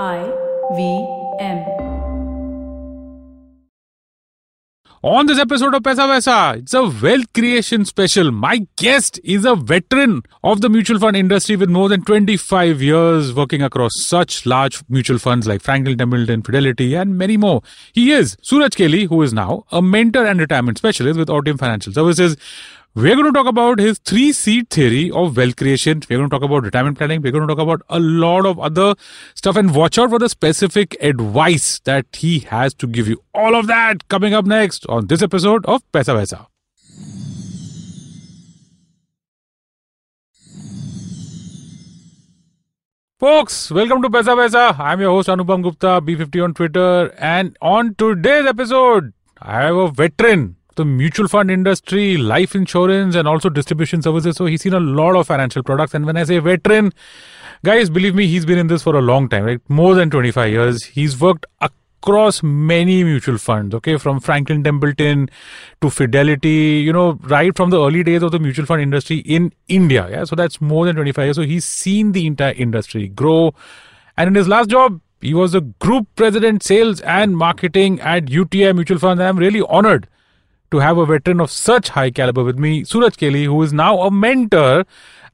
I V M. On this episode of Paisa Vaisa, it's a wealth creation special. My guest is a veteran of the mutual fund industry with more than 25 years working across such large mutual funds like Franklin Templeton, Fidelity, and many more. He is Suraj Kaeley, who is now a mentor and retirement specialist with Ortium Financial Services. We're going to talk about his three seed theory of wealth creation. We're going to talk about retirement planning. We're going to talk about a lot of other stuff and watch out for the specific advice that he has to give you. All of that coming up next on this episode of Paisa Vaisa. Folks, welcome to Paisa Vaisa. I'm your host Anupam Gupta, B50 on Twitter. And on today's episode, I have a veteran the mutual fund industry, life insurance, and also distribution services. So he's seen a lot of financial products. And when I say veteran, guys, believe me, he's been in this for a long time, right? More than 25 years. He's worked across many mutual funds, okay, from Franklin Templeton to Fidelity, you know, right from the early days of the mutual fund industry in India. Yeah. So that's more than 25 years. So he's seen the entire industry grow. And in his last job, he was the group president sales and marketing at UTI Mutual Fund. And I'm really honored to have a veteran of such high caliber with me, Suraj Kaeley, who is now a mentor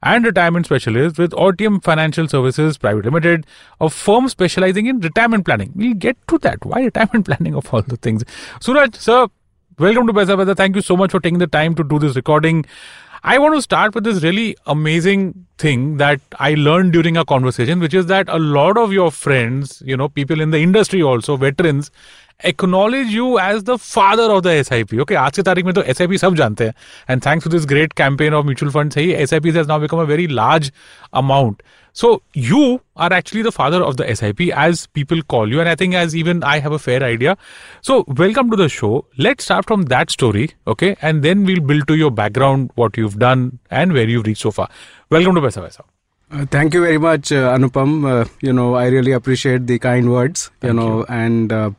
and retirement specialist with Ortium Financial Services Private Limited, a firm specializing in retirement planning. We'll get to that. Why retirement planning of all the things? Suraj, sir, welcome to Paisa Vaisa. Thank you so much for taking the time to do this recording. I want to start with this really amazing thing that I learned during our conversation, which is that a lot of your friends, you know, people in the industry also, veterans, acknowledge you as the father of the S I P okay आज की तारीख में तो S I P सब जानते हैं and thanks to this great campaign of mutual fund ही S I P has now become a very large amount So you are actually the father of the SIP as people call you and I think as even I have a fair idea. So welcome to the show. Let's start from that story, okay? And then we'll build to your background, what you've done and where you've reached so far. Welcome to Pesa Vaisa. Uh, thank you very much, uh, Anupam. Uh, you know, I really appreciate the kind words, you Thank know, you. and uh,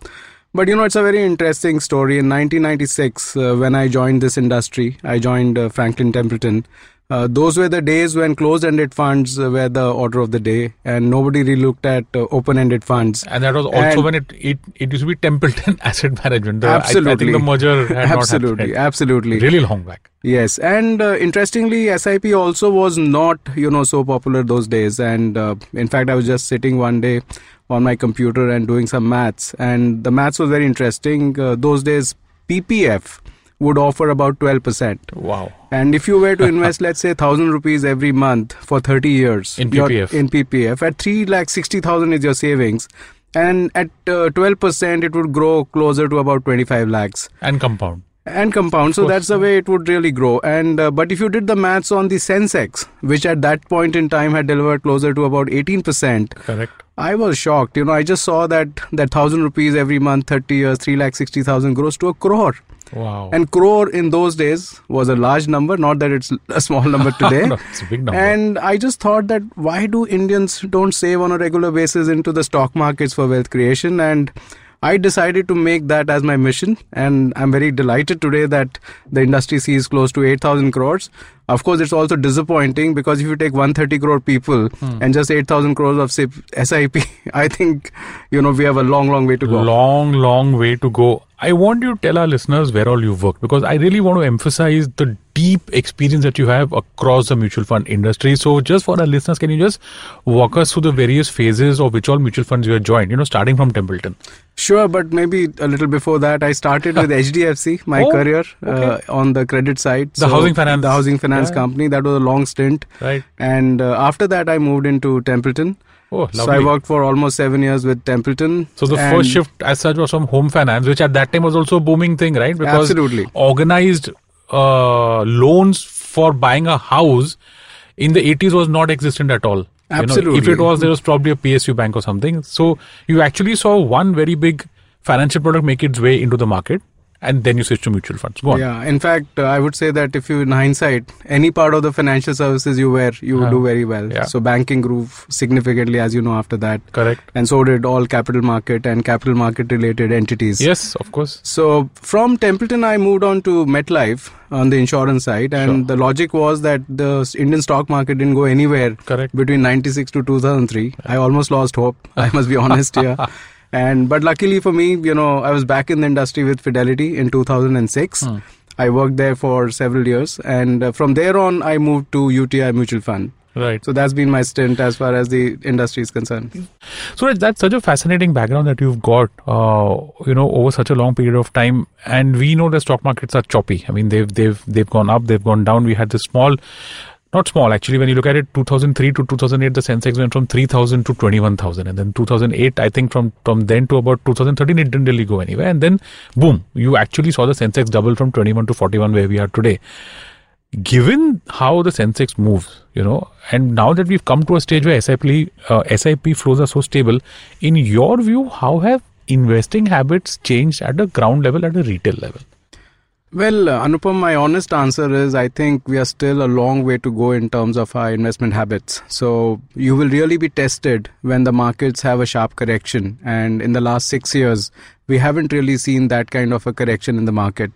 but you know, it's a very interesting story. In 1996, uh, when I joined this industry, I joined uh, Franklin Templeton. Uh, those were the days when closed-ended funds were the order of the day, and nobody really looked at uh, open-ended funds. And that was also And- when it, it it used to be Templeton Asset Management. The- I- I, think the merger had absolutely, absolutely. Really long back. Yes, and uh, interestingly, SIP also was not, you know, so popular those days. And uh, in fact, I was just sitting one day on my computer and doing some maths, and the maths was very interesting. Uh, those days, PPF would offer about 12%. Wow. And if you were to invest, let's say, 1,000 rupees every month for 30 years In PPF. in PPF, at 3 lakh 60,000 is your savings. And at uh, 12%, it would grow closer to about 25 lakhs And compound. and compound so that's the way it would really grow and uh, but if you did the maths on the sensex which at that point in time had delivered closer to about 18% Correct. i was shocked you know i just saw that that 1000 rupees every month 30 years 3 lakh 60000 grows to a crore Wow. and crore in those days was a large number not that it's a small number today No, it's a big number. and i just thought that why do indians don't save on a regular basis into the stock markets for wealth creation and I decided to make that as my mission, and I'm very delighted today that the industry sees close to 8,000 crores. Of course, it's also disappointing because if you take 130 crore people Hmm. and just 8,000 crores of SIP, SIP, I think you know we have a long, long way to go. Long, long way to go. I want you to tell our listeners where all you've worked because I really want to emphasize the deep experience that you have across the mutual fund industry. So, just for our listeners, can you just walk us through the various phases of which all mutual funds you have joined? You know, starting from Templeton. Sure, but maybe a little before that, I started with HDFC, my Oh, career okay. uh, on the credit side. The housing finance. The housing finance Yeah. company. That was a long stint. Right. And uh, after that, I moved into Templeton. Oh, lovely. So I worked for almost seven years with Templeton. So the first shift as such was from home finance, which at that time was also a booming thing, right? Because Absolutely. organized uh, loans for buying a house in the 80s was not existent at all. You know, if it was, there was probably a PSU bank or something. So you actually saw one very big financial product make its way into the market. And then you switch to mutual funds. Go on. Yeah, in fact, uh, I would say that if you, in hindsight, any part of the financial services you were, you would Huh. do very well. Yeah. So banking grew significantly, as you know, after that, Correct. and so did all capital market and capital market related entities. Yes, of course. So from Templeton, I moved on to MetLife on the insurance side, and Sure. the logic was that the Indian stock market didn't go anywhere Correct. between 96 to 2003 i almost lost hope i must be honest here and but luckily for me you know i was back in the industry with fidelity in 2006 Hmm. i worked there for several years and uh, from there on i moved to uti mutual fund Right. so that's been my stint as far as the industry is concerned So that's such a fascinating background that you've got, uh, you know, over such a long period of time. And we know the stock markets are choppy. I mean, they've they've they've gone up, they've gone down. We had this small, not small actually. When you look at it, 2003 to 2008, the Sensex went from 3,000 to 21,000, and then 2008, I think from from then to about 2013, it didn't really go anywhere. And then, boom, you actually saw the Sensex double from 21 to 41, where we are today given how the Sensex moves, you know, and now that we've come to a stage where SIP, uh, SIP flows are so stable, in your view, how have investing habits changed at the ground level, at the retail level? Well, uh, Anupam, my honest answer is I think we are still a long way to go in terms of our investment habits. So you will really be tested when the markets have a sharp correction. And in the last six years, we haven't really seen that kind of a correction in the market.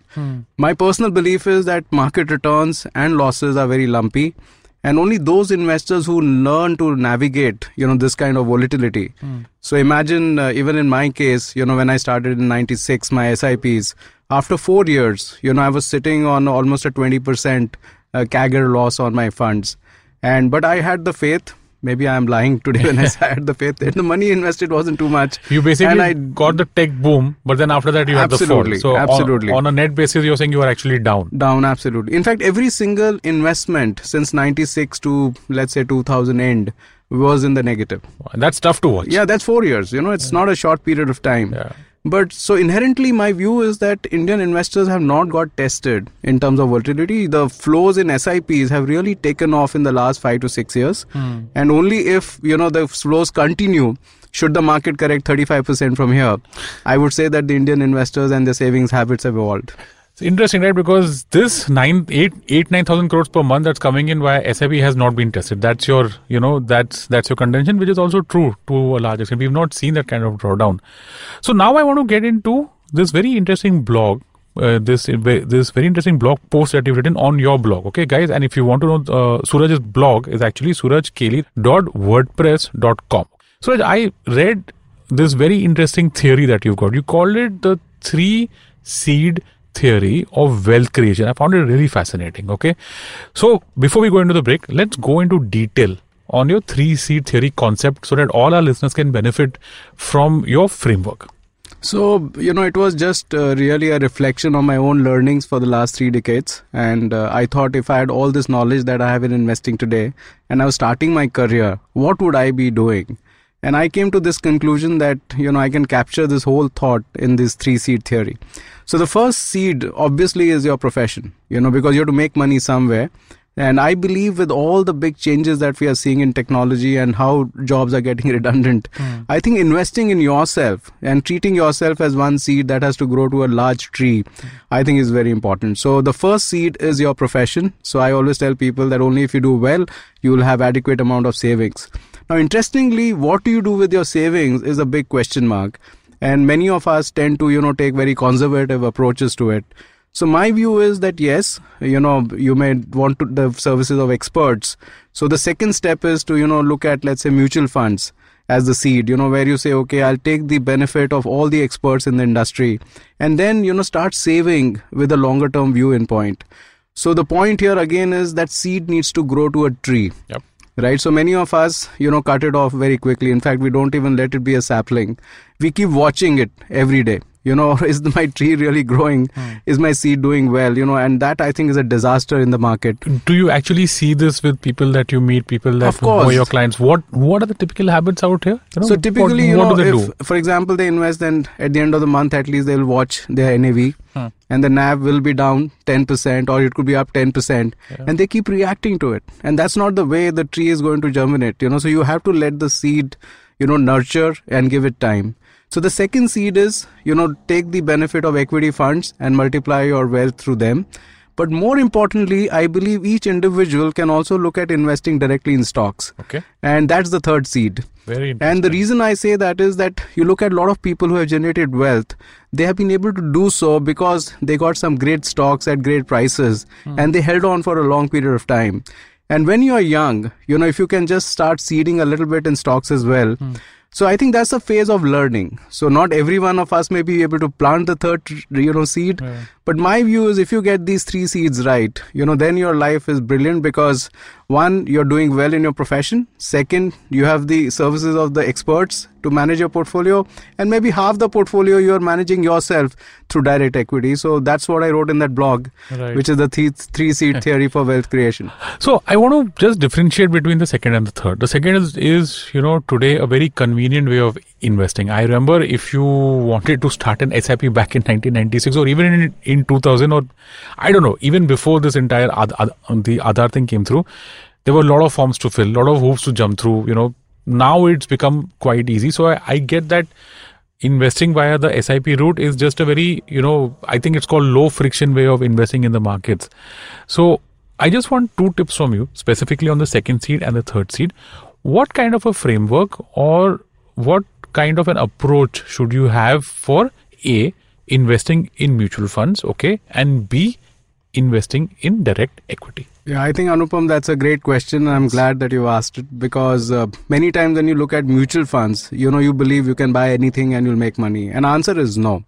My personal belief is that market returns and losses are very lumpy. And only those investors who learn to navigate, you know, this kind of volatility. So imagine, uh, even in my case, you know, when I started in '96, my SIPs, after four years, you know, I was sitting on almost a 20% uh, CAGR loss on my funds. And but I had the faith. Maybe I am lying today when I had the faith. that The money invested wasn't too much. You basically And I- got the tech boom, but then after that you had the fall. So on- absolutely. On, a net basis, you're saying you are actually down. Down absolutely. In fact, every single investment since 96 to let's say 2000 end was in the negative. And that's tough to watch. Yeah, that's four years. You know, it's not a short period of time. Yeah. But so inherently, my view is that Indian investors have not got tested in terms of volatility. The flows in SIPs have really taken off in the last five to six years, hmm. and only if you know the flows continue. Should the market correct 35% from here, I would say that the Indian investors and their savings habits have evolved. It's interesting, right? Because this nine, eight, eight, nine thousand crores per month that's coming in via SIP has not been tested. That's your, you know, that's that's your contention, which is also true to a large extent. We've not seen that kind of drawdown. So now I want to get into this very interesting blog. Uh, this this very interesting blog post that you've written on your blog, okay, guys. And if you want to know, uh, Suraj's blog is actually surajkaeley.wordpress.com. Suraj, I read this very interesting theory that you've got. You called it the three seed theory of wealth creation. I found it really fascinating. Okay. So before we go into the break, let's go into detail on your three seed theory concept so that all our listeners can benefit from your framework. So, you know, it was just uh, really a reflection on my own learnings for the last three decades. And uh, I thought if I had all this knowledge that I have in investing today and I was starting my career, what would I be doing? And I came to this conclusion that, you know, I can capture this whole thought in this three seed theory. So the first seed obviously is your profession, you know, because you have to make money somewhere. And I believe with all the big changes that we are seeing in technology and how jobs are getting redundant, hmm. I think investing in yourself and treating yourself as one seed that has to grow to a large tree, I think is very important. So the first seed is your profession. So I always tell people that only if you do well, you will have adequate amount of savings. Now, interestingly, what do you do with your savings is a big question mark. And many of us tend to, you know, take very conservative approaches to it. So my view is that yes, you know, you may want to, the services of experts. So the second step is to, you know, look at, let's say, mutual funds as the seed, you know, where you say, okay, I'll take the benefit of all the experts in the industry and then, you know, start saving with a longer term view in point. So the point here again is that seed needs to grow to a tree Yep. Right? So many of us you know cut it off very quickly. In fact we don't even let it be a sapling. We keep watching it every day you know is my tree really growing is my seed doing well you know and that i think is a disaster in the market Do you actually see this with people that you meet, people that are your clients? What What are the typical habits out here? You know, so typically what, you what know do they if do? for example they invest and at the end of the month at least they'll watch their nav Hmm. and the nav will be down 10% or it could be up 10% and they keep reacting to it and that's not the way the tree is going to germinate you know so you have to let the seed you know, nurture and give it time. So the second seed is, you know, take the benefit of equity funds and multiply your wealth through them. But more importantly, I believe each individual can also look at investing directly in stocks. Okay. And that's the third seed. Very interesting. And the reason I say that is that you look at a lot of people who have generated wealth, they have been able to do so because they got some great stocks at great prices hmm. and they held on for a long period of time. And when you are young, you know, if you can just start seeding a little bit in stocks as well. Hmm. So I think that's a phase of learning. So not every one of us may be able to plant the third, you know, seed. But my view is if you get these three seeds right, you know, then your life is brilliant because one, you're doing well in your profession. Second, you have the services of the experts to manage your portfolio. And maybe half the portfolio you're managing yourself through direct equity. So that's what I wrote in that blog, Right. which is the th- three seed theory for wealth creation. So I want to just differentiate between the second and the third. The second is, is you know today a very convenient way of investing. I remember if you wanted to start an SIP back in 1996 or even in, in 2000 or I don't know even before this entire the Aadhaar thing came through, there were a lot of forms to fill, a lot of hoops to jump through. You know now it's become quite easy. So I, I get that investing via the SIP route is just a very, you know, I think it's called low friction way of investing in the markets. So I just want two tips from you, specifically on the second seed and the third seed. What kind of a framework or what kind of an approach should you have for A, investing in mutual funds, okay, and B, investing in direct equity? Yeah, I think Anupam, that's a great question. I'm glad that you asked it because uh, many times when you look at mutual funds, you know, you believe you can buy anything and you'll make money. And answer is no.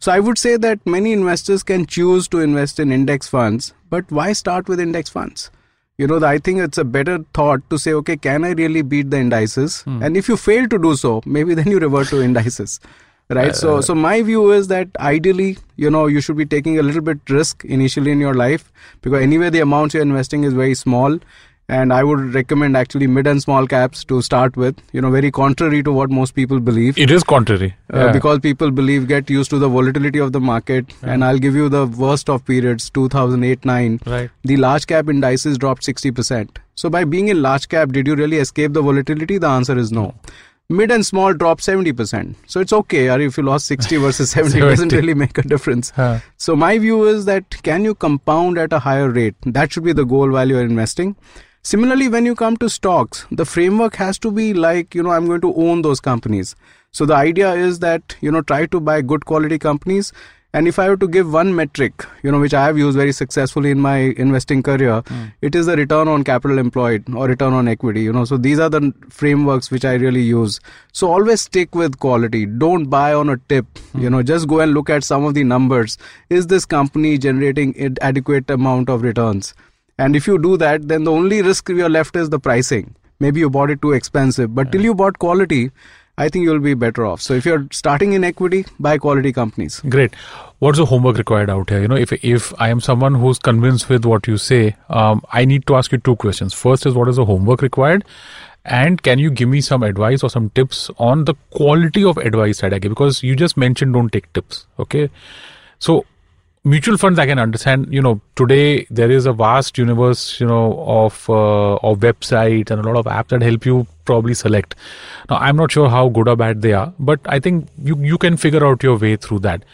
So I would say that many investors can choose to invest in index funds, but why start with index funds? You know, I think it's a better thought to say, okay, can I really beat the indices? Hmm. And if you fail to do so, maybe then you revert to indices. Right. so, uh, so my view is that ideally, you know, you should be taking a little bit risk initially in your life because anyway, the amounts you're investing is very small. And I would recommend actually mid and small caps to start with, you know, very contrary to what most people believe. It is contrary. Uh, Yeah. because people believe get used to the volatility of the market and i'll give you the worst of periods 2008 9 Right. the large cap indices dropped 60% so by being in large cap did you really escape the volatility the answer is no mid and small dropped 70% so it's okay or if you lost 60 versus 70 it doesn't really make a difference Huh. so my view is that can you compound at a higher rate? That should be the goal while you're investing. Similarly, when you come to stocks, the framework has to be like, you know, I'm going to own those companies. So the idea is that, you know, try to buy good quality companies. And if I were to give one metric, you know, which I have used very successfully in my investing career, hmm. it is the return on capital employed or return on equity, you know. So these are the frameworks which I really use. So always stick with quality. Don't buy on a tip, hmm. you know, just go and look at some of the numbers. Is this company generating ad- adequate amount of returns? And if you do that, then the only risk you're left is the pricing. Maybe you bought it too expensive, but till you bought quality, I think you'll be better off. So if you're starting in equity, buy quality companies. Great. What's the homework required out here? You know, if if I am someone who's convinced with what you say, um, I need to ask you two questions. First is what is the homework required, and can you give me some advice or some tips on the quality of advice that I give? Because you just mentioned don't take tips. Okay, so mutual funds I can understand. You know, today there is a vast universe, you know, of uh, of websites and a lot of apps that help you probably select. Now, I'm not sure how good or bad they are, but I think you you can figure out your way through that.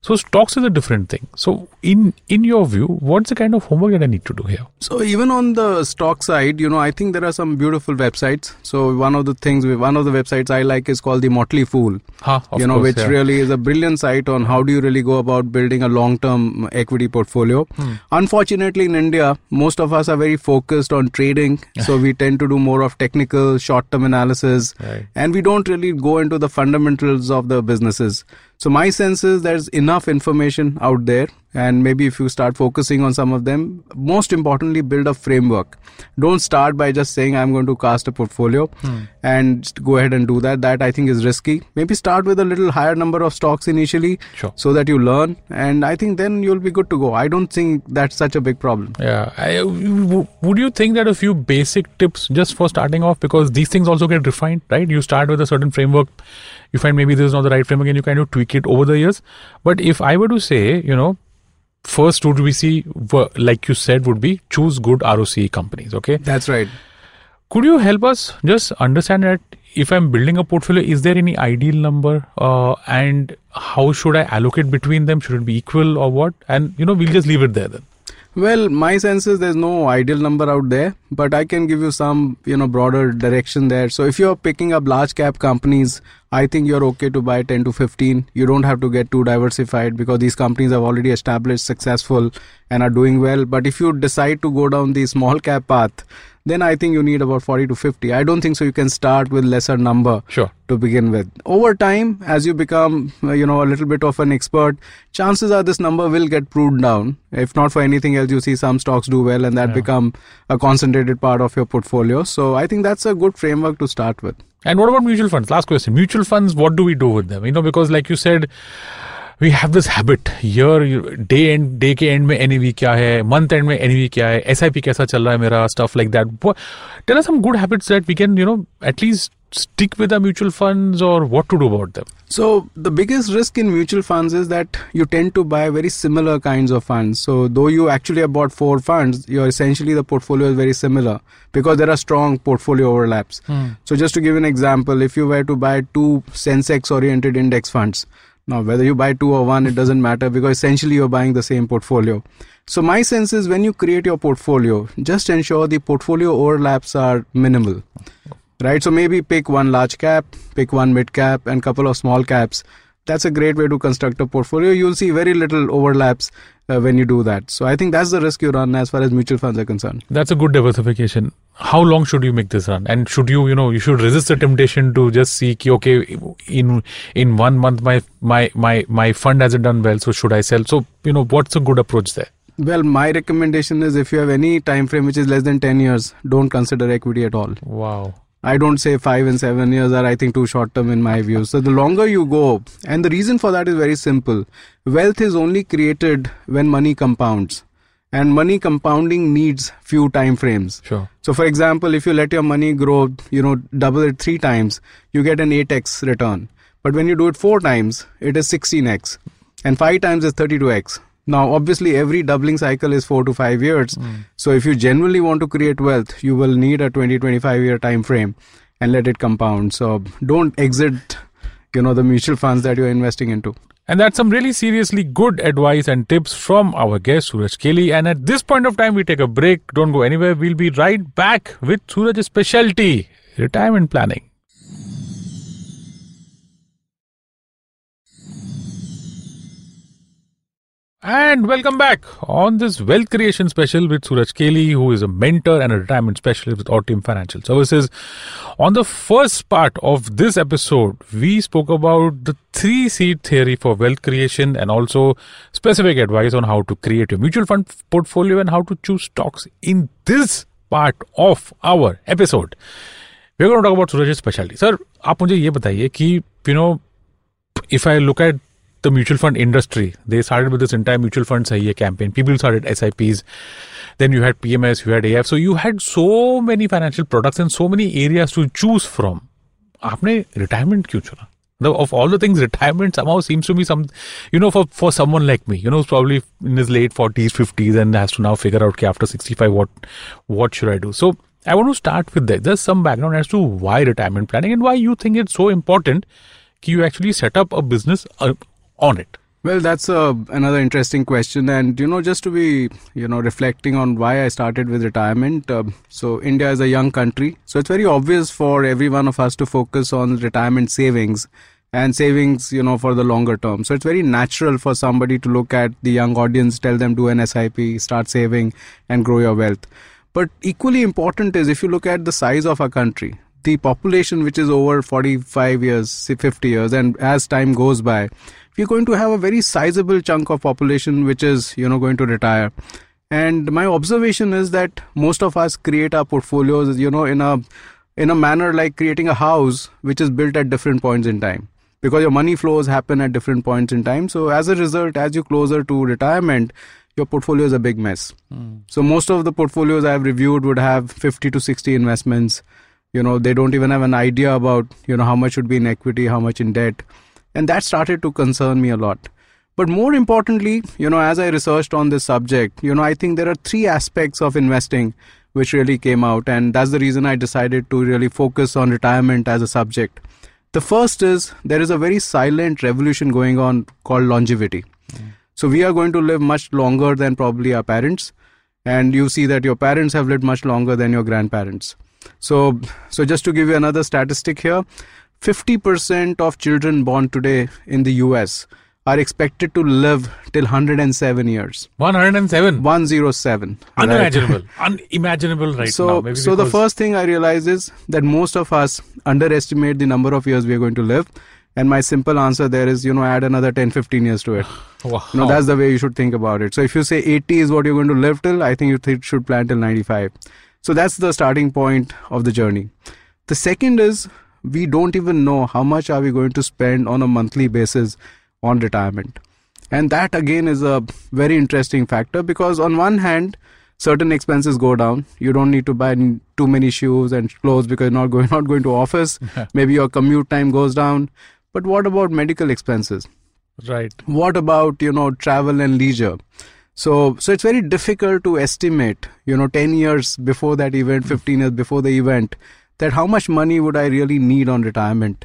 So stocks is a different thing. So in in your view, what's the kind of homework that I need to do here? So even on the stock side, you know, I think there are some beautiful websites. So one of the things, one of the websites I like is called the Motley Fool. Huh, of you know, course, which yeah. really is a brilliant site on how do you really go about building a long-term equity portfolio. Hmm. Unfortunately, in India, most of us are very focused on trading, so we tend to do more of technical, short-term analysis, Right. and we don't really go into the fundamentals of the businesses. So my sense is there's enough information out there, and maybe if you start focusing on some of them, most importantly, build a framework. Don't start by just saying I'm going to cast a portfolio Hmm. and go ahead and do that. That I think is risky. Maybe start with a little higher number of stocks initially, Sure. so that you learn, and I think then you'll be good to go. I don't think that's such a big problem. Yeah. I, w- would you think that a few basic tips just for starting off, because these things also get refined, right? You start with a certain framework, you find maybe this is not the right framework, and you kind of tweak it over the years. But if I were to say, you know, first would we see, like you said, would be choose good roce companies. Okay. That's right. could you help us just understand that if I'm building a portfolio, is there any ideal number, uh, and how should I allocate between them? Should it be equal or what? And you know, we'll just leave it there then. Well, my sense is there's no ideal number out there, but I can give you some, you know, broader direction there. So if you're picking up large cap companies, I think you're okay to buy 10 to 15. You don't have to get too diversified because these companies have already established successful and are doing well. But if you decide to go down the small cap path, then I think you need about 40 to 50. I don't think so. You can start with lesser number Sure. to begin with. Over time, as you become, uh, you know, a little bit of an expert, chances are this number will get pruned down. If not for anything else, you see some stocks do well, and that Yeah. become a concentrated part of your portfolio. So I think that's a good framework to start with. And what about mutual funds? Last question. Mutual funds, what do we do with them? You know, because like you said, we have this habit here day and day के end में NEV क्या है month and में NEV क्या है S कैसा चल रहा है मेरा stuff like that tell are some good habits that we can you know at least stick with the mutual funds or what to do about them So the biggest risk in mutual funds is that you tend to buy very similar kinds of funds. So though you actually have bought four funds, you're essentially the portfolio is very similar because there are strong portfolio overlaps. So just to give you an example, if you were to buy two Sensex oriented index funds, now whether you buy two or one, it doesn't matter because essentially you're buying the same portfolio. So my sense is when you create your portfolio, just ensure the portfolio overlaps are minimal. Right? So maybe pick one large cap pick one mid cap and couple of small caps that's a great way to construct a portfolio. You'll see very little overlaps uh, when you do that. So i think that's the risk you run as far as mutual funds are concerned. That's a good diversification. How long should you make this run? And should you you know you should resist the temptation to just seek, okay in in one month my my my my fund hasn't done well so should i sell? So you know what's a good approach there? Well my recommendation is if you have any time frame which is less than 10 years don't consider equity at all. Wow I don't say five and seven years are, I think, too short term in my view. So the longer you go, and the reason for that is very simple. Wealth is only created when money compounds. And money compounding needs few time frames. sure So for example, if you let your money grow, you know, double it three times, you get an 8x return. But when you do it four times, it is 16x. And five times is 32x. Now, obviously, every doubling cycle is four to five years. Hmm. So, if you genuinely want to create wealth, you will need a 20 25 year time frame and let it compound. So, don't exit, you know, the mutual funds that you're investing into. And that's some really seriously good advice and tips from our guest Suraj Kaeley. And at this point of time, we take a break. Don't go anywhere. We'll be right back with Suraj's specialty retirement planning. And welcome back on this wealth creation special with Suraj Kaeley, who is a mentor and a retirement specialist with Ortium Financial Services. On the first part of this episode, we spoke about the three seed theory for wealth creation and also specific advice on how to create a mutual fund portfolio and how to choose stocks in this part of our episode. We're going to talk about Suraj's specialty. Sir, आप मुझे ये बताइए कि you the mutual fund industry. They started with this entire mutual fund sahi hai campaign. People started SIPs. Then you had PMS, you had AF. So you had so many financial products in so many areas to choose from. आपने retirement क्यों चुना of all the things, retirement somehow seems to me some, you know, for, for someone like me, you know, probably in his late 40s, 50s, and has to now figure out, okay, after 65, what, what should I do? So I want to start with that. There's some background as to why retirement planning and why you think it's so important that you actually set up a business on it. Well, that's uh, another interesting question, and you know, just to be you know reflecting on why I started with retirement. Uh, so India is a young country, so it's very obvious for every one of us to focus on retirement savings and savings, you know, for the longer term. So it's very natural for somebody to look at the young audience, tell them do an SIP, start saving, and grow your wealth. But equally important is if you look at the size of our country, the population which is over 45 years, 50 years, and as time goes by, we're going to have a very sizable chunk of population which is you know going to retire. And my observation is that most of us create our portfolios you know in a in a manner like creating a house which is built at different points in time. Because your money flows happen at different points in time. So as a result as you're closer to retirement your portfolio is a big mess. Hmm. So most of the portfolios i've reviewed would have 50 to 60 investments you know they don't even have an idea about you know how much should be in equity how much in debt and that started to concern me a lot but more importantly you know as i researched on this subject you know i think there are three aspects of investing which really came out, and that's the reason I decided to really focus on retirement as a subject. The first is there is a very silent revolution going on called longevity. So we are going to live much longer than probably our parents, and you see that your parents have lived much longer than your grandparents. So, so just to give you another statistic here, 50% of children born today in the US are expected to live till 107 years. 107. 107. right? Unimaginable. Unimaginable right so, now. Maybe so the first thing I realize is that most of us underestimate the number of years we are going to live. And my simple answer there is, you know, add another 10, 15 years to it. Wow. You know, that's the way you should think about it. So if you say 80 is what you're going to live till, I think you th- should plan till 95. So that's the starting point of the journey. The second is we don't even know how much are we going to spend on a monthly basis on retirement. And that again is a very interesting factor because on one hand, certain expenses go down. You don't need to buy too many shoes and clothes because you're not going not going to office. Maybe your commute time goes down. But what about medical expenses? Right. what about you know travel and leisure so so it's very difficult to estimate you know 10 years before that event mm. 15 years before the event that how much money would i really need on retirement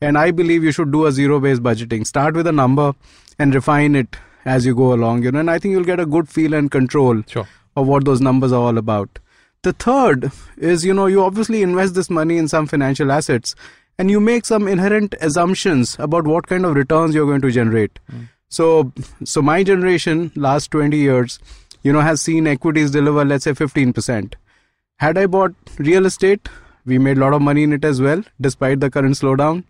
and i believe you should do a zero based budgeting start with a number and refine it as you go along you know and i think you'll get a good feel and control Sure. of what those numbers are all about. The third is, you know, you obviously invest this money in some financial assets and you make some inherent assumptions about what kind of returns you're going to generate. Mm. So, so my generation, last 20 years, you know, has seen equities deliver, let's say 15%. Had I bought real estate, we made a lot of money in it as well, despite the current slowdown.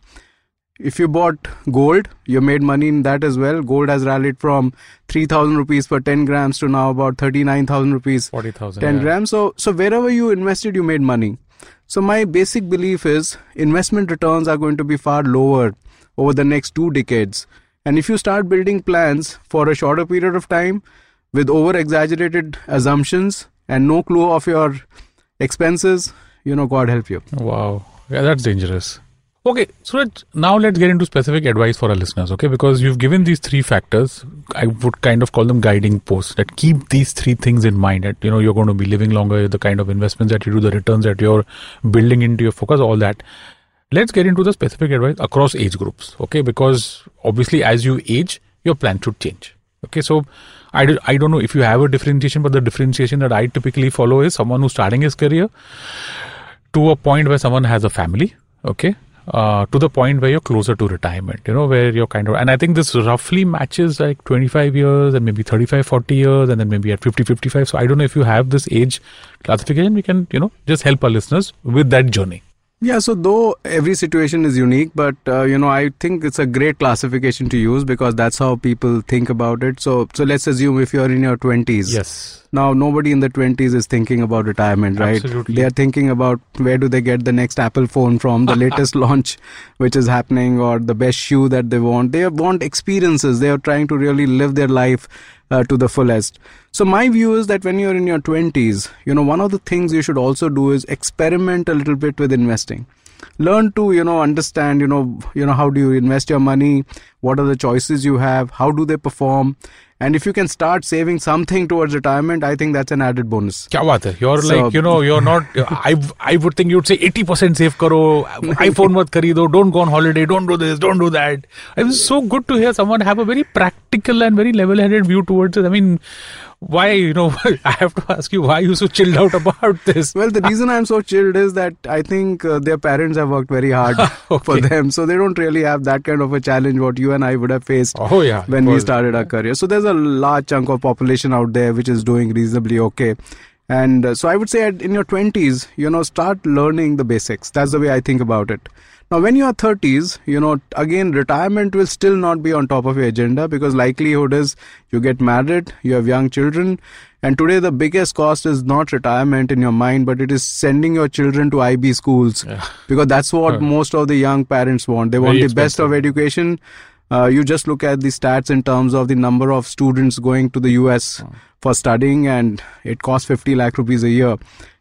If you bought gold, you made money in that as well. Gold has rallied from 3,000 rupees per 10 grams to now about 39,000 rupees 40,000. 10 yeah. grams. So, so wherever you invested, you made money. So my basic belief is investment returns are going to be far lower over the next two decades. And if you start building plans for a shorter period of time with over exaggerated assumptions and no clue of your expenses, you know, God help you. Wow. Yeah, that's dangerous. Okay, so now let's get into specific advice for our listeners, okay? Because you've given these three factors. I would kind of call them guiding posts that keep these three things in mind. That you know you're going to be living longer, the kind of investments that you do, the returns that you're building into your focus, all that. Let's get into the specific advice across age groups, okay? Because obviously, as you age, your plan should change. Okay, so I, do, I don't know if you have a differentiation, but the differentiation that I typically follow is someone who's starting his career to a point where someone has a family, okay, uh, to the point where you're closer to retirement, you know, where you're kind of, and I think this roughly matches like 25 years and maybe 35, 40 years, and then maybe at 50, 55. So I don't know if you have this age classification, we can, you know, just help our listeners with that journey. Yeah, so though every situation is unique, but uh, you know, I think it's a great classification to use because that's how people think about it. So, so let's assume if you're in your 20s, Yes. Now, nobody in the 20s is thinking about retirement, right? Absolutely. They are thinking about where do they get the next Apple phone from, the latest launch which is happening, or the best shoe that they want. They want experiences. They are trying to really live their life uh, to the fullest. So, my view is that when you're in your 20s, you know, one of the things you should also do is experiment a little bit with investing learn to you know understand you know you know how do you invest your money what are the choices you have how do they perform and if you can start saving something towards retirement i think that's an added bonus. kya baat hai you're so, like you know you're not i i would think you'd say 80% save karo iphone mat kharido don't go on holiday don't do this don't do that. It was so good to hear someone have a very practical and very level headed view towards it. I mean why you know I have to ask you why you so chilled out about this well the reason i'm so chilled is that i think uh, their parents have worked very hard for them so they don't really have that kind of a challenge what you and i would have faced oh yeah when we started our career. So there's a large chunk of population out there which is doing reasonably okay. And uh, so I would say at, in your 20s, you know, start learning the basics. That's the way I think about it. Now, when you are 30s, you know, again, retirement will still not be on top of your agenda because likelihood is you get married, you have young children, and today the biggest cost is not retirement in your mind, but it is sending your children to IB schools because that's what Uh. most of the young parents want. They want Very the best of education. Uh, you just look at the stats in terms of the number of students going to the US for studying, and it costs 50 lakh rupees a year.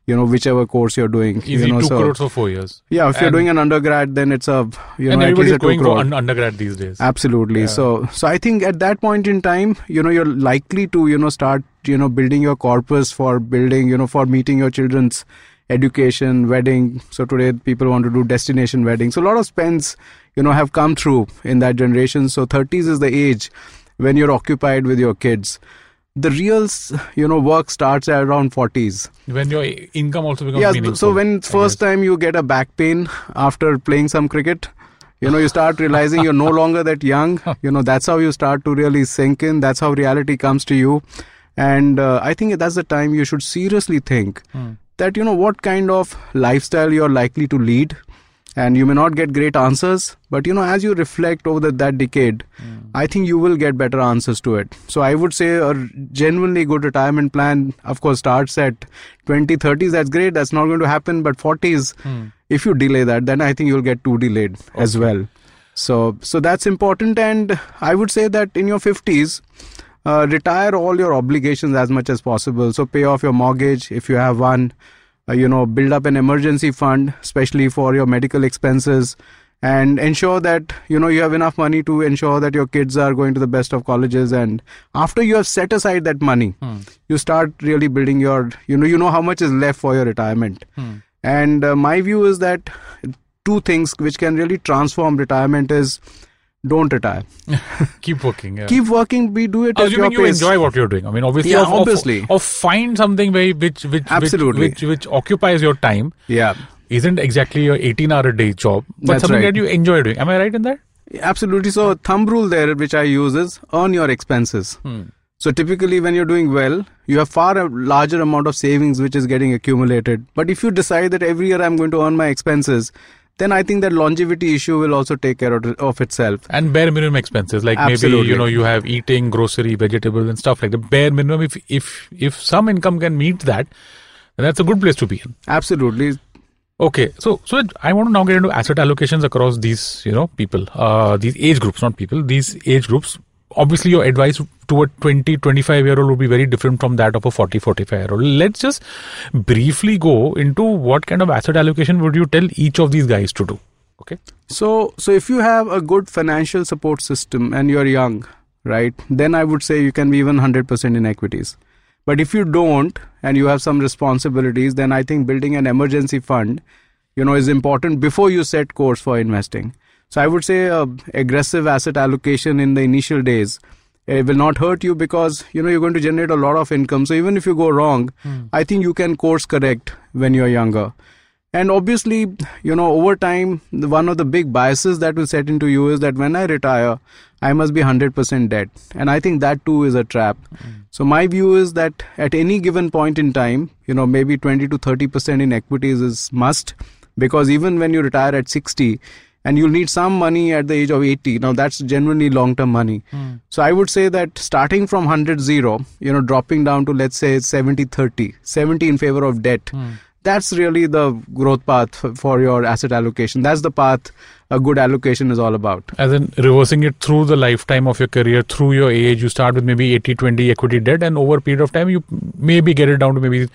You know whichever course you're doing. Easy you know, two so crores for four years. yeah, if you're doing an undergrad, then it's a you know at least a going for crore. un- undergrad these days. Absolutely. Yeah. So, so I think at that point in time, you know, you're likely to, you know, start, you know, building your corpus for building, you know, for meeting your children's education, wedding. So today people want to do destination wedding. So a lot of spends, you know, have come through in that generation. So 30s is the age when you're occupied with your kids. The real, you know, work starts at around 40s. When your income also becomes Yeah. meaningful. So when first time you get a back pain after playing some cricket, you know, you start realizing you're no longer that young. You know, that's how you start to really sink in. That's how reality comes to you. And uh, I think that's the time you should seriously think Hmm. that, you know, what kind of lifestyle you're likely to lead. And you may not get great answers, but you know, as you reflect over the, that decade, Hmm. I think you will get better answers to it. So I would say a genuinely good retirement plan, of course, starts at 20, 30s. That's great. That's not going to happen. But 40s, Hmm. if you delay that, then I think you'll get too delayed as well. So, so that's important. And I would say that in your 50s, uh, retire all your obligations as much as possible. So pay off your mortgage if you have one. Uh, you know, build up an emergency fund, especially for your medical expenses, and ensure that you know you have enough money to ensure that your kids are going to the best of colleges. And after you have set aside that money, Hmm. you start really building your. You know, you know how much is left for your retirement. Hmm. And uh, my view is that two things which can really transform retirement is don't retire. keep working. Yeah. Keep working. We do it at your Assuming you pace. enjoy what you're doing. I mean, obviously, Yeah, of, obviously. Of, find something very which which Absolutely. which, which, which occupies your time yeah, isn't exactly your 18 hour a day job, but That's something right. that you enjoy doing. Am I right in that? absolutely. So thumb rule there, which I use is earn your expenses. Hmm. So typically, when you're doing well, you have far a larger amount of savings which is getting accumulated. But if you decide that every year I'm going to earn my expenses, then I think that longevity issue will also take care of, of itself. And bare minimum expenses, like maybe you know you have eating, grocery, vegetables, and stuff like the bare minimum. If if if some income can meet that, then that's a good place to be in. Absolutely. Okay, so so I want to now get into asset allocations across these you know people, uh, these age groups, not people, these age groups. Obviously, your advice to a 20, 25 year old would be very different from that of a 40, 45 year old. Let's just briefly go into what kind of asset allocation would you tell each of these guys to do? Okay. So, so if you have a good financial support system and you're young, right, then I would say you can be even 100% in equities. But if you don't and you have some responsibilities, then I think building an emergency fund, you know, is important before you set course for investing. So I would say uh, aggressive asset allocation in the initial days it will not hurt you because you know you're going to generate a lot of income. So even if you go wrong, I think you can course correct when you're younger. And obviously, you know, over time, the, one of the big biases that will set into you is that when I retire, I must be 100% debt. And I think that too is a trap. So my view is that at any given point in time, you know, maybe 20 to 30% in equities is must because even when you retire at 60, and you'll need some money at the age of 80 now that's genuinely long term money hmm. so i would say that starting from 100 0 you know dropping down to let's say 70 30 70 in favor of debt hmm. that's really the growth path for your asset allocation. That's the path a good allocation is all about. As in reversing it through the lifetime of your career, through your age, you start with maybe 80 20 equity debt, and over a period of time, you maybe get it down to maybe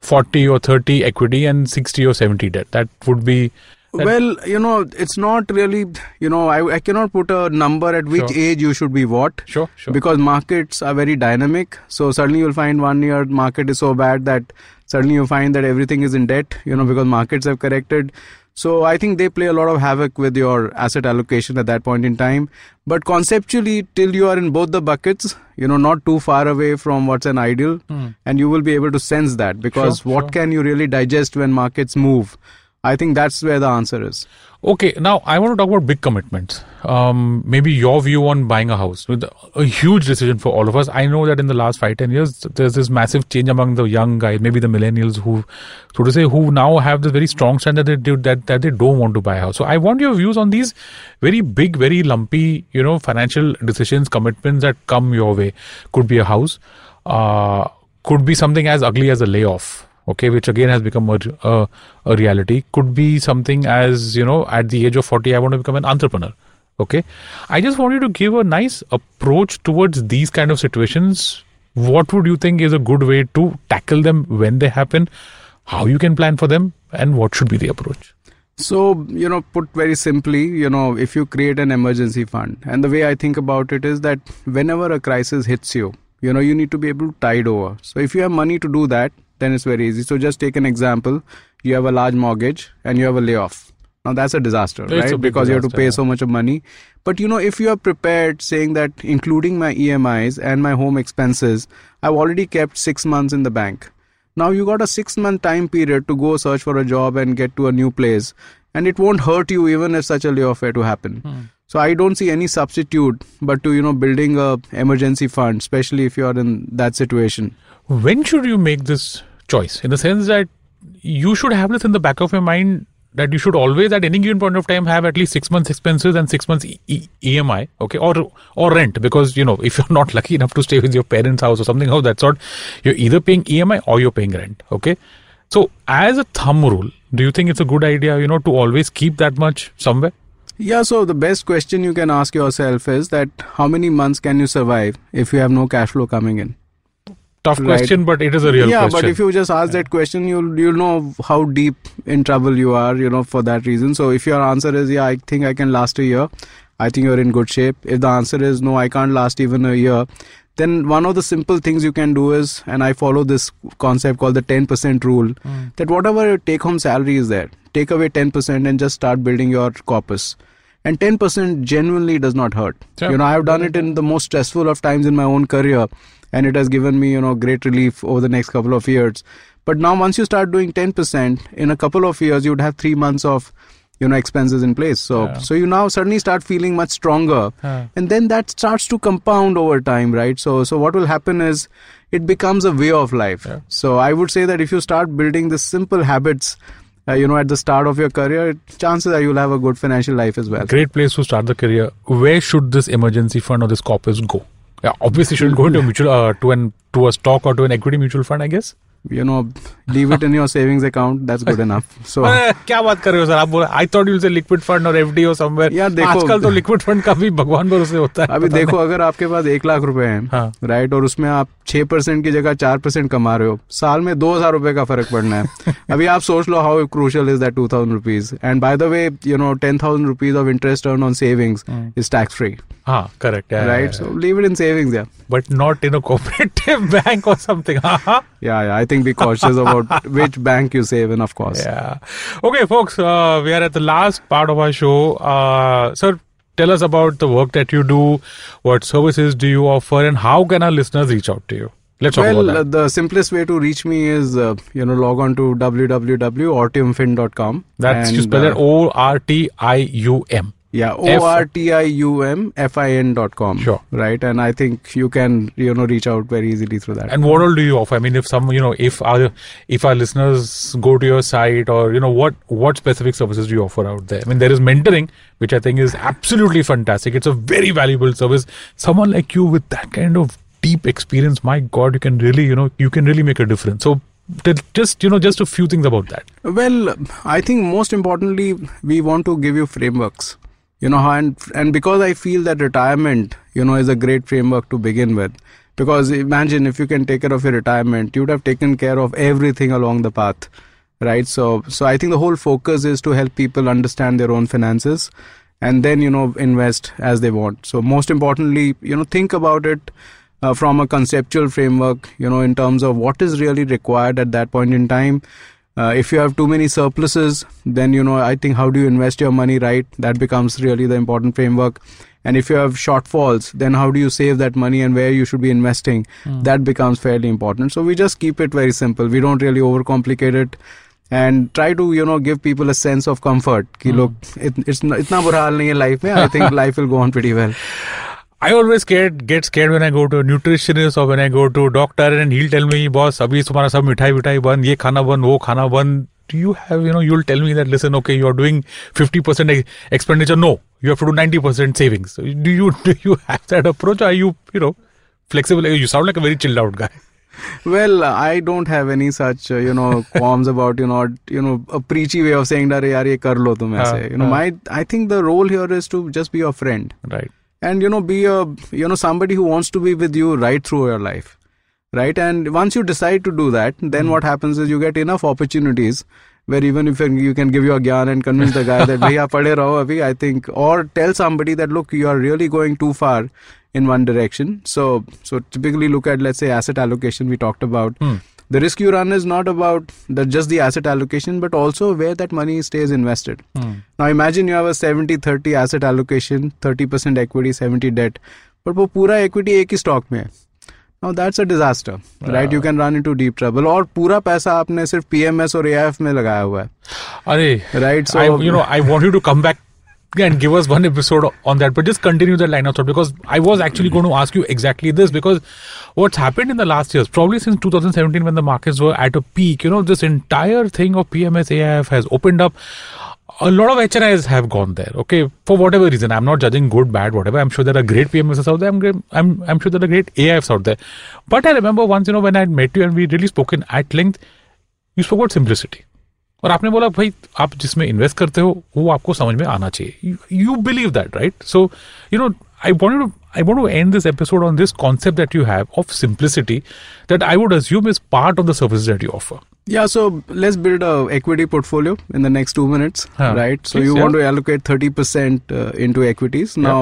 40 or 30 equity and 60 or 70 debt. That would be. Well you know it's not really you know i, I cannot put a number at which Sure. age you should be what Sure, sure. because markets are very dynamic so suddenly you'll find one year market is so bad that suddenly you find that everything is in debt you know because markets have corrected so i think they play a lot of havoc with your asset allocation at that point in time but conceptually till you are in both the buckets you know not too far away from what's an ideal hmm. and you will be able to sense that because Sure, what sure. can you really digest when markets move i think that's where the answer is Okay, now I want to talk about big commitments. Um, maybe your view on buying a house with a huge decision for all of us. I know that in the last five ten years, there's this massive change among the young guys, maybe the millennials who, so to say, who now have this very strong stand that they do, that that they don't want to buy a house. So I want your views on these very big, very lumpy, you know, financial decisions, commitments that come your way. Could be a house, uh, could be something as ugly as a layoff okay which again has become a, a, a reality. Could be something as you know at the age of 40 i want to become an entrepreneur. Okay? I just want you to give a nice approach towards these kind of situations. What would you think is a good way to tackle them when they happen? How you can plan for them, and what should be the approach? So, you know, put very simply, you know, if you create an emergency fund, and the way I think about it is that whenever a crisis hits you, you know, you need to be able to tide over. So, if you have money to do that, then it's very easy. So, just take an example you have a large mortgage and you have a layoff. Now, that's a disaster, It's right? a because you have to pay yeah. so much of money. But, you know, if you are prepared saying that including my EMIs and my home expenses, I've already kept six months in the bank. Now you got a six month time period to go search for a job and get to a new place, and it won't hurt you even if such a layoff were to happen. So I don't see any substitute but to you know building a emergency fund, especially if you are in that situation. When should you make this choice? In the sense that you should have this in the back of your mind that you should always at any given point of time have at least six months expenses and six months e- E- EMI, okay, or or rent because you know if you're not lucky enough to stay with your parents' house or something of that sort, you're either paying EMI or you're paying rent, okay. So as a thumb rule, do you think it's a good idea, you know, to always keep that much somewhere? Yeah, so the best question you can ask yourself is that how many months can you survive if you have no cash flow coming in? Tough Right. question, but it is a real question. yeah, question. but if you just ask that question, you'll you'll know how deep in trouble you are, you know, for that reason. So if your answer is yeah, I think I can last a year, I think you're in good shape. If the answer is no, I can't last even a year, then one of the simple things you can do is, and I follow this concept called the 10% rule, hmm. that whatever your take home salary is there, take away 10% and just start building your corpus. And 10% genuinely does not hurt. Sure. You know, I have done it in the most stressful of times in my own career, and it has given me, you know, great relief over the next couple of years. But now, once you start doing 10%, in a couple of years, you would have three months of, you know, expenses in place. So, Yeah. so you now suddenly start feeling much stronger, and then that starts to compound over time, right? So, so what will happen is it becomes a way of life. Yeah. So, I would say that if you start building the simple habits, uh, you know, at the start of your career, chances are you'll have a good financial life as well. great place to start the career. Where should this emergency fund or this corpus go? Yeah, obviously shouldn't go into a mutual uh, to an to a stock or to an equity mutual fund, I guess. You know, leave it in your savings account. That's good enough. So. अरे, क्या बात कर रहे हो sir? आप बोले I thought you say liquid fund और FD और समवेयर यार, देखो- आजकल तो लिक्विड फंड का भी भगवान भरोसे होता है। अभी देखो अगर आपके पास एक लाख रुपए हैं हाँ। राइट और उसमें आप छह परसेंट की जगह चार परसेंट कमा रहे हो साल में दो हज़ार रुपए का फ़र्क पड़ना है। अभी आप सोच लो how crucial is that two thousand rupees and by the way you know ten thousand rupees of interest earn on savings is tax free हाँ correct right so leave it in savings या but not in a cooperative bank और something yeah i think be cautious about which bank you save in of course Yeah. Okay, folks, uh, we are at the last part of our show. Uh, sir, tell us about the work that you do. What services do you offer, and how can our listeners reach out to you? Let's talk well, the simplest way to reach me is, uh, you know, log on to www.ortiumfin.com. That's you and, spell it uh, O R T I U M. Yeah, O R T I U M F I N dot com. Sure. Right, and I think you can you know reach out very easily through that. And what all do you offer? I mean, if some, you know, if our if our listeners go to your site, or you know, what what specific services do you offer out there? I mean, there is mentoring, which I think is absolutely fantastic. It's a very valuable service. Someone like you with that kind of deep experience, my God, you can really, you know, you can really make a difference. So, just you know, just a few things about that. Well, I think most importantly, we want to give you frameworks. You know, and and because I feel that retirement, you know, is a great framework to begin with. Because imagine if you can take care of your retirement, you would have taken care of everything along the path, right? So, so I think the whole focus is to help people understand their own finances, and then you know invest as they want. So, most importantly, you know, think about it uh, from a conceptual framework, you know, in terms of what is really required at that point in time uh, if you have too many surpluses then you know i think how do you invest your money right? That becomes really the important framework. And if you have shortfalls then how do you save that money and where you should be investing? Mm. that becomes fairly important. So we just keep it very simple. We don't really overcomplicate it and try to you know give people a sense of comfort. Ki mm. look it, it's not bura hal life i think life will go on pretty well. I always get get scared when I go to a nutritionist or when I go to a doctor and he'll tell me, boss, abhi tumhara sab mithai mithai ban, ye khana ban, wo khana ban. Do you have, you know, you'll tell me that, listen, okay, you're doing 50% expenditure. No, you have to do 90% savings. Do you, do you have that approach? Are you, you know, flexible? You sound like a very chilled out guy well i don't have any such uh, you know qualms about you know you know a preachy way of saying that yaar ye kar lo tum aise ah, you know ah. my i think the role here is to just be your friend right and you know be a you know somebody who wants to be with you right through your life. right? And once you decide to do that, then what happens is you get enough opportunities where even if you can give your gyan and convince the guy that bhaiya pade raho abhi, I think, or tell somebody that look, you are really going too far in one direction. So, so typically look at let's say asset allocation we talked about. Hmm The risk you run is not about the, just the asset allocation, but also where that money stays invested. Hmm. Now imagine you have a 70-30 asset allocation, 30% equity, 70 debt, but वो पूरा equity एक ही stock में है. Now that's a disaster, right? You can run into deep trouble. और पूरा पैसा आपने सिर्फ PMS और AIF में लगाया हुआ है, Are, right? So I, you know, I want you to come back and give us one episode on that, but just continue that line of thought because I was actually mm-hmm. going to ask you exactly this because what's happened in the last years, probably since 2017 when the markets were at a peak, you know, this entire thing of PMS AIF has opened up. A lot of HNIs have gone there, okay, for whatever reason. I'm not judging good, bad, whatever. I'm sure there are great PMSs out there. I'm, I'm, I'm sure there are great AIFs out there. But I remember once, you know, when I met you and we really spoken at length, you spoke about simplicity. और आपने बोला भाई आप जिसमें invest करते हो वो आपको समझ में आना चाहिए you believe that right so you know I want to I want to end this episode on this concept that you have of simplicity that I would assume is part of the services that you offer. Yeah, so let's build a equity portfolio in the next two minutes, Huh. right? So Please, you yeah. want to allocate 30% uh, into equities. Now,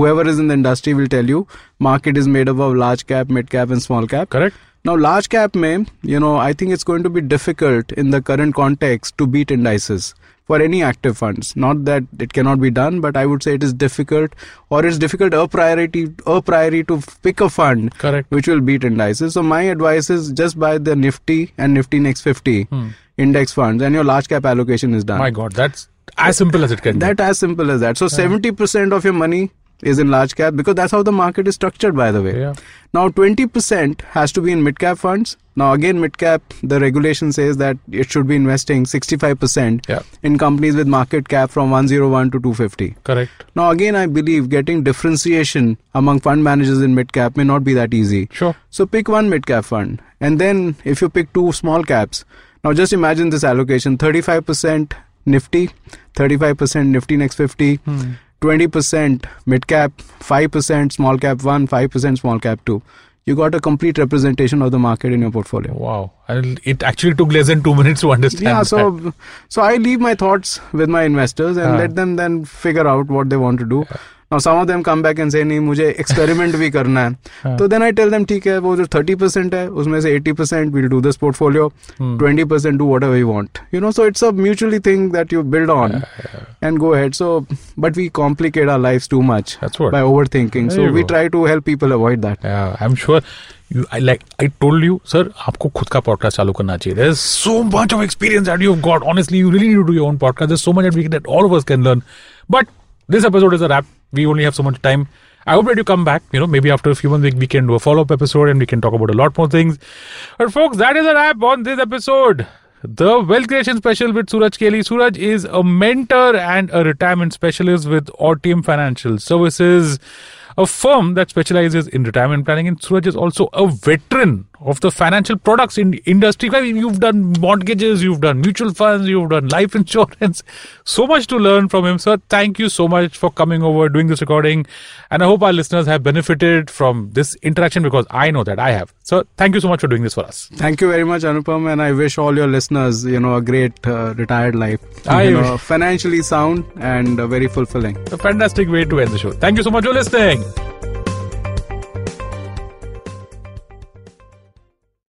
whoever is in the industry will tell you market is made up of large cap, mid cap and small cap. Correct? Now, large cap may, you know, I think it's going to be difficult in the current context to beat indices for any active funds. Not that it cannot be done, but I would say it is difficult or it's difficult a priority a priori to pick a fund Correct. which will beat indices. So my advice is just buy the Nifty and Nifty Next 50 hmm. index funds and your large cap allocation is done. My God, that's as simple as it can That as simple as that. So 70% of your money is in large cap because that's how the market is structured by the way. Yeah. Now 20% has to be in mid cap funds. Now again mid cap the regulation says that it should be investing 65% Yeah. in companies with market cap from 101 to 250. Correct. Now again I believe getting differentiation among fund managers in mid cap may not be that easy. Sure. So pick one mid cap fund and then if you pick two small caps. Now just imagine this allocation 35% Nifty, 35% Nifty next 50, hmm. 20% mid cap, 5% small cap 1, 5% small cap 2. You got a complete representation of the market in your portfolio. Wow. And it actually took less than two minutes to understand. Yeah, that. so so I leave my thoughts with my investors and हाँ. let them then figure out what they want to do. और some of them come back and से नहीं मुझे experiment भी करना है. तो then I tell them ठीक है वो जो थर्टी परसेंट है उसमें से eighty percent will do this portfolio twenty percent do whatever you want you know so it's a mutually thing that you build on and go head so but we complicate our life too much by over thinking so we try to help people avoid that I am sure You, I like. I told you, sir. आपको खुद का podcast चालू करना चाहिए। There is so much of experience that you have got honestly you really need to do your own podcast there so much that we that all of us can learn but this episode is a wrap We only have so much time. I hope that you come back. You know, maybe after a few months we, can do a follow up episode and we can talk about a lot more things. But folks, that is a wrap on this episode. The Wealth Creation Special with Suraj Kaeley. Suraj is a mentor and a retirement specialist with Ortium Financial Services, a firm that specializes in retirement planning. And Suraj is also a veteran of the financial products in industry. I mean, you've done mortgages, you've done mutual funds, you've done life insurance. So much to learn from him. Sir, thank you so much for coming over, doing this recording. And I hope our listeners have benefited from this interaction because I know that I have. So thank you so much for doing this for us. Thank you very much, Anupam, and I wish all your listeners, you know, a great uh, retired life. I you know, financially sound and uh, very fulfilling. A fantastic way to end the show. Thank you so much for listening.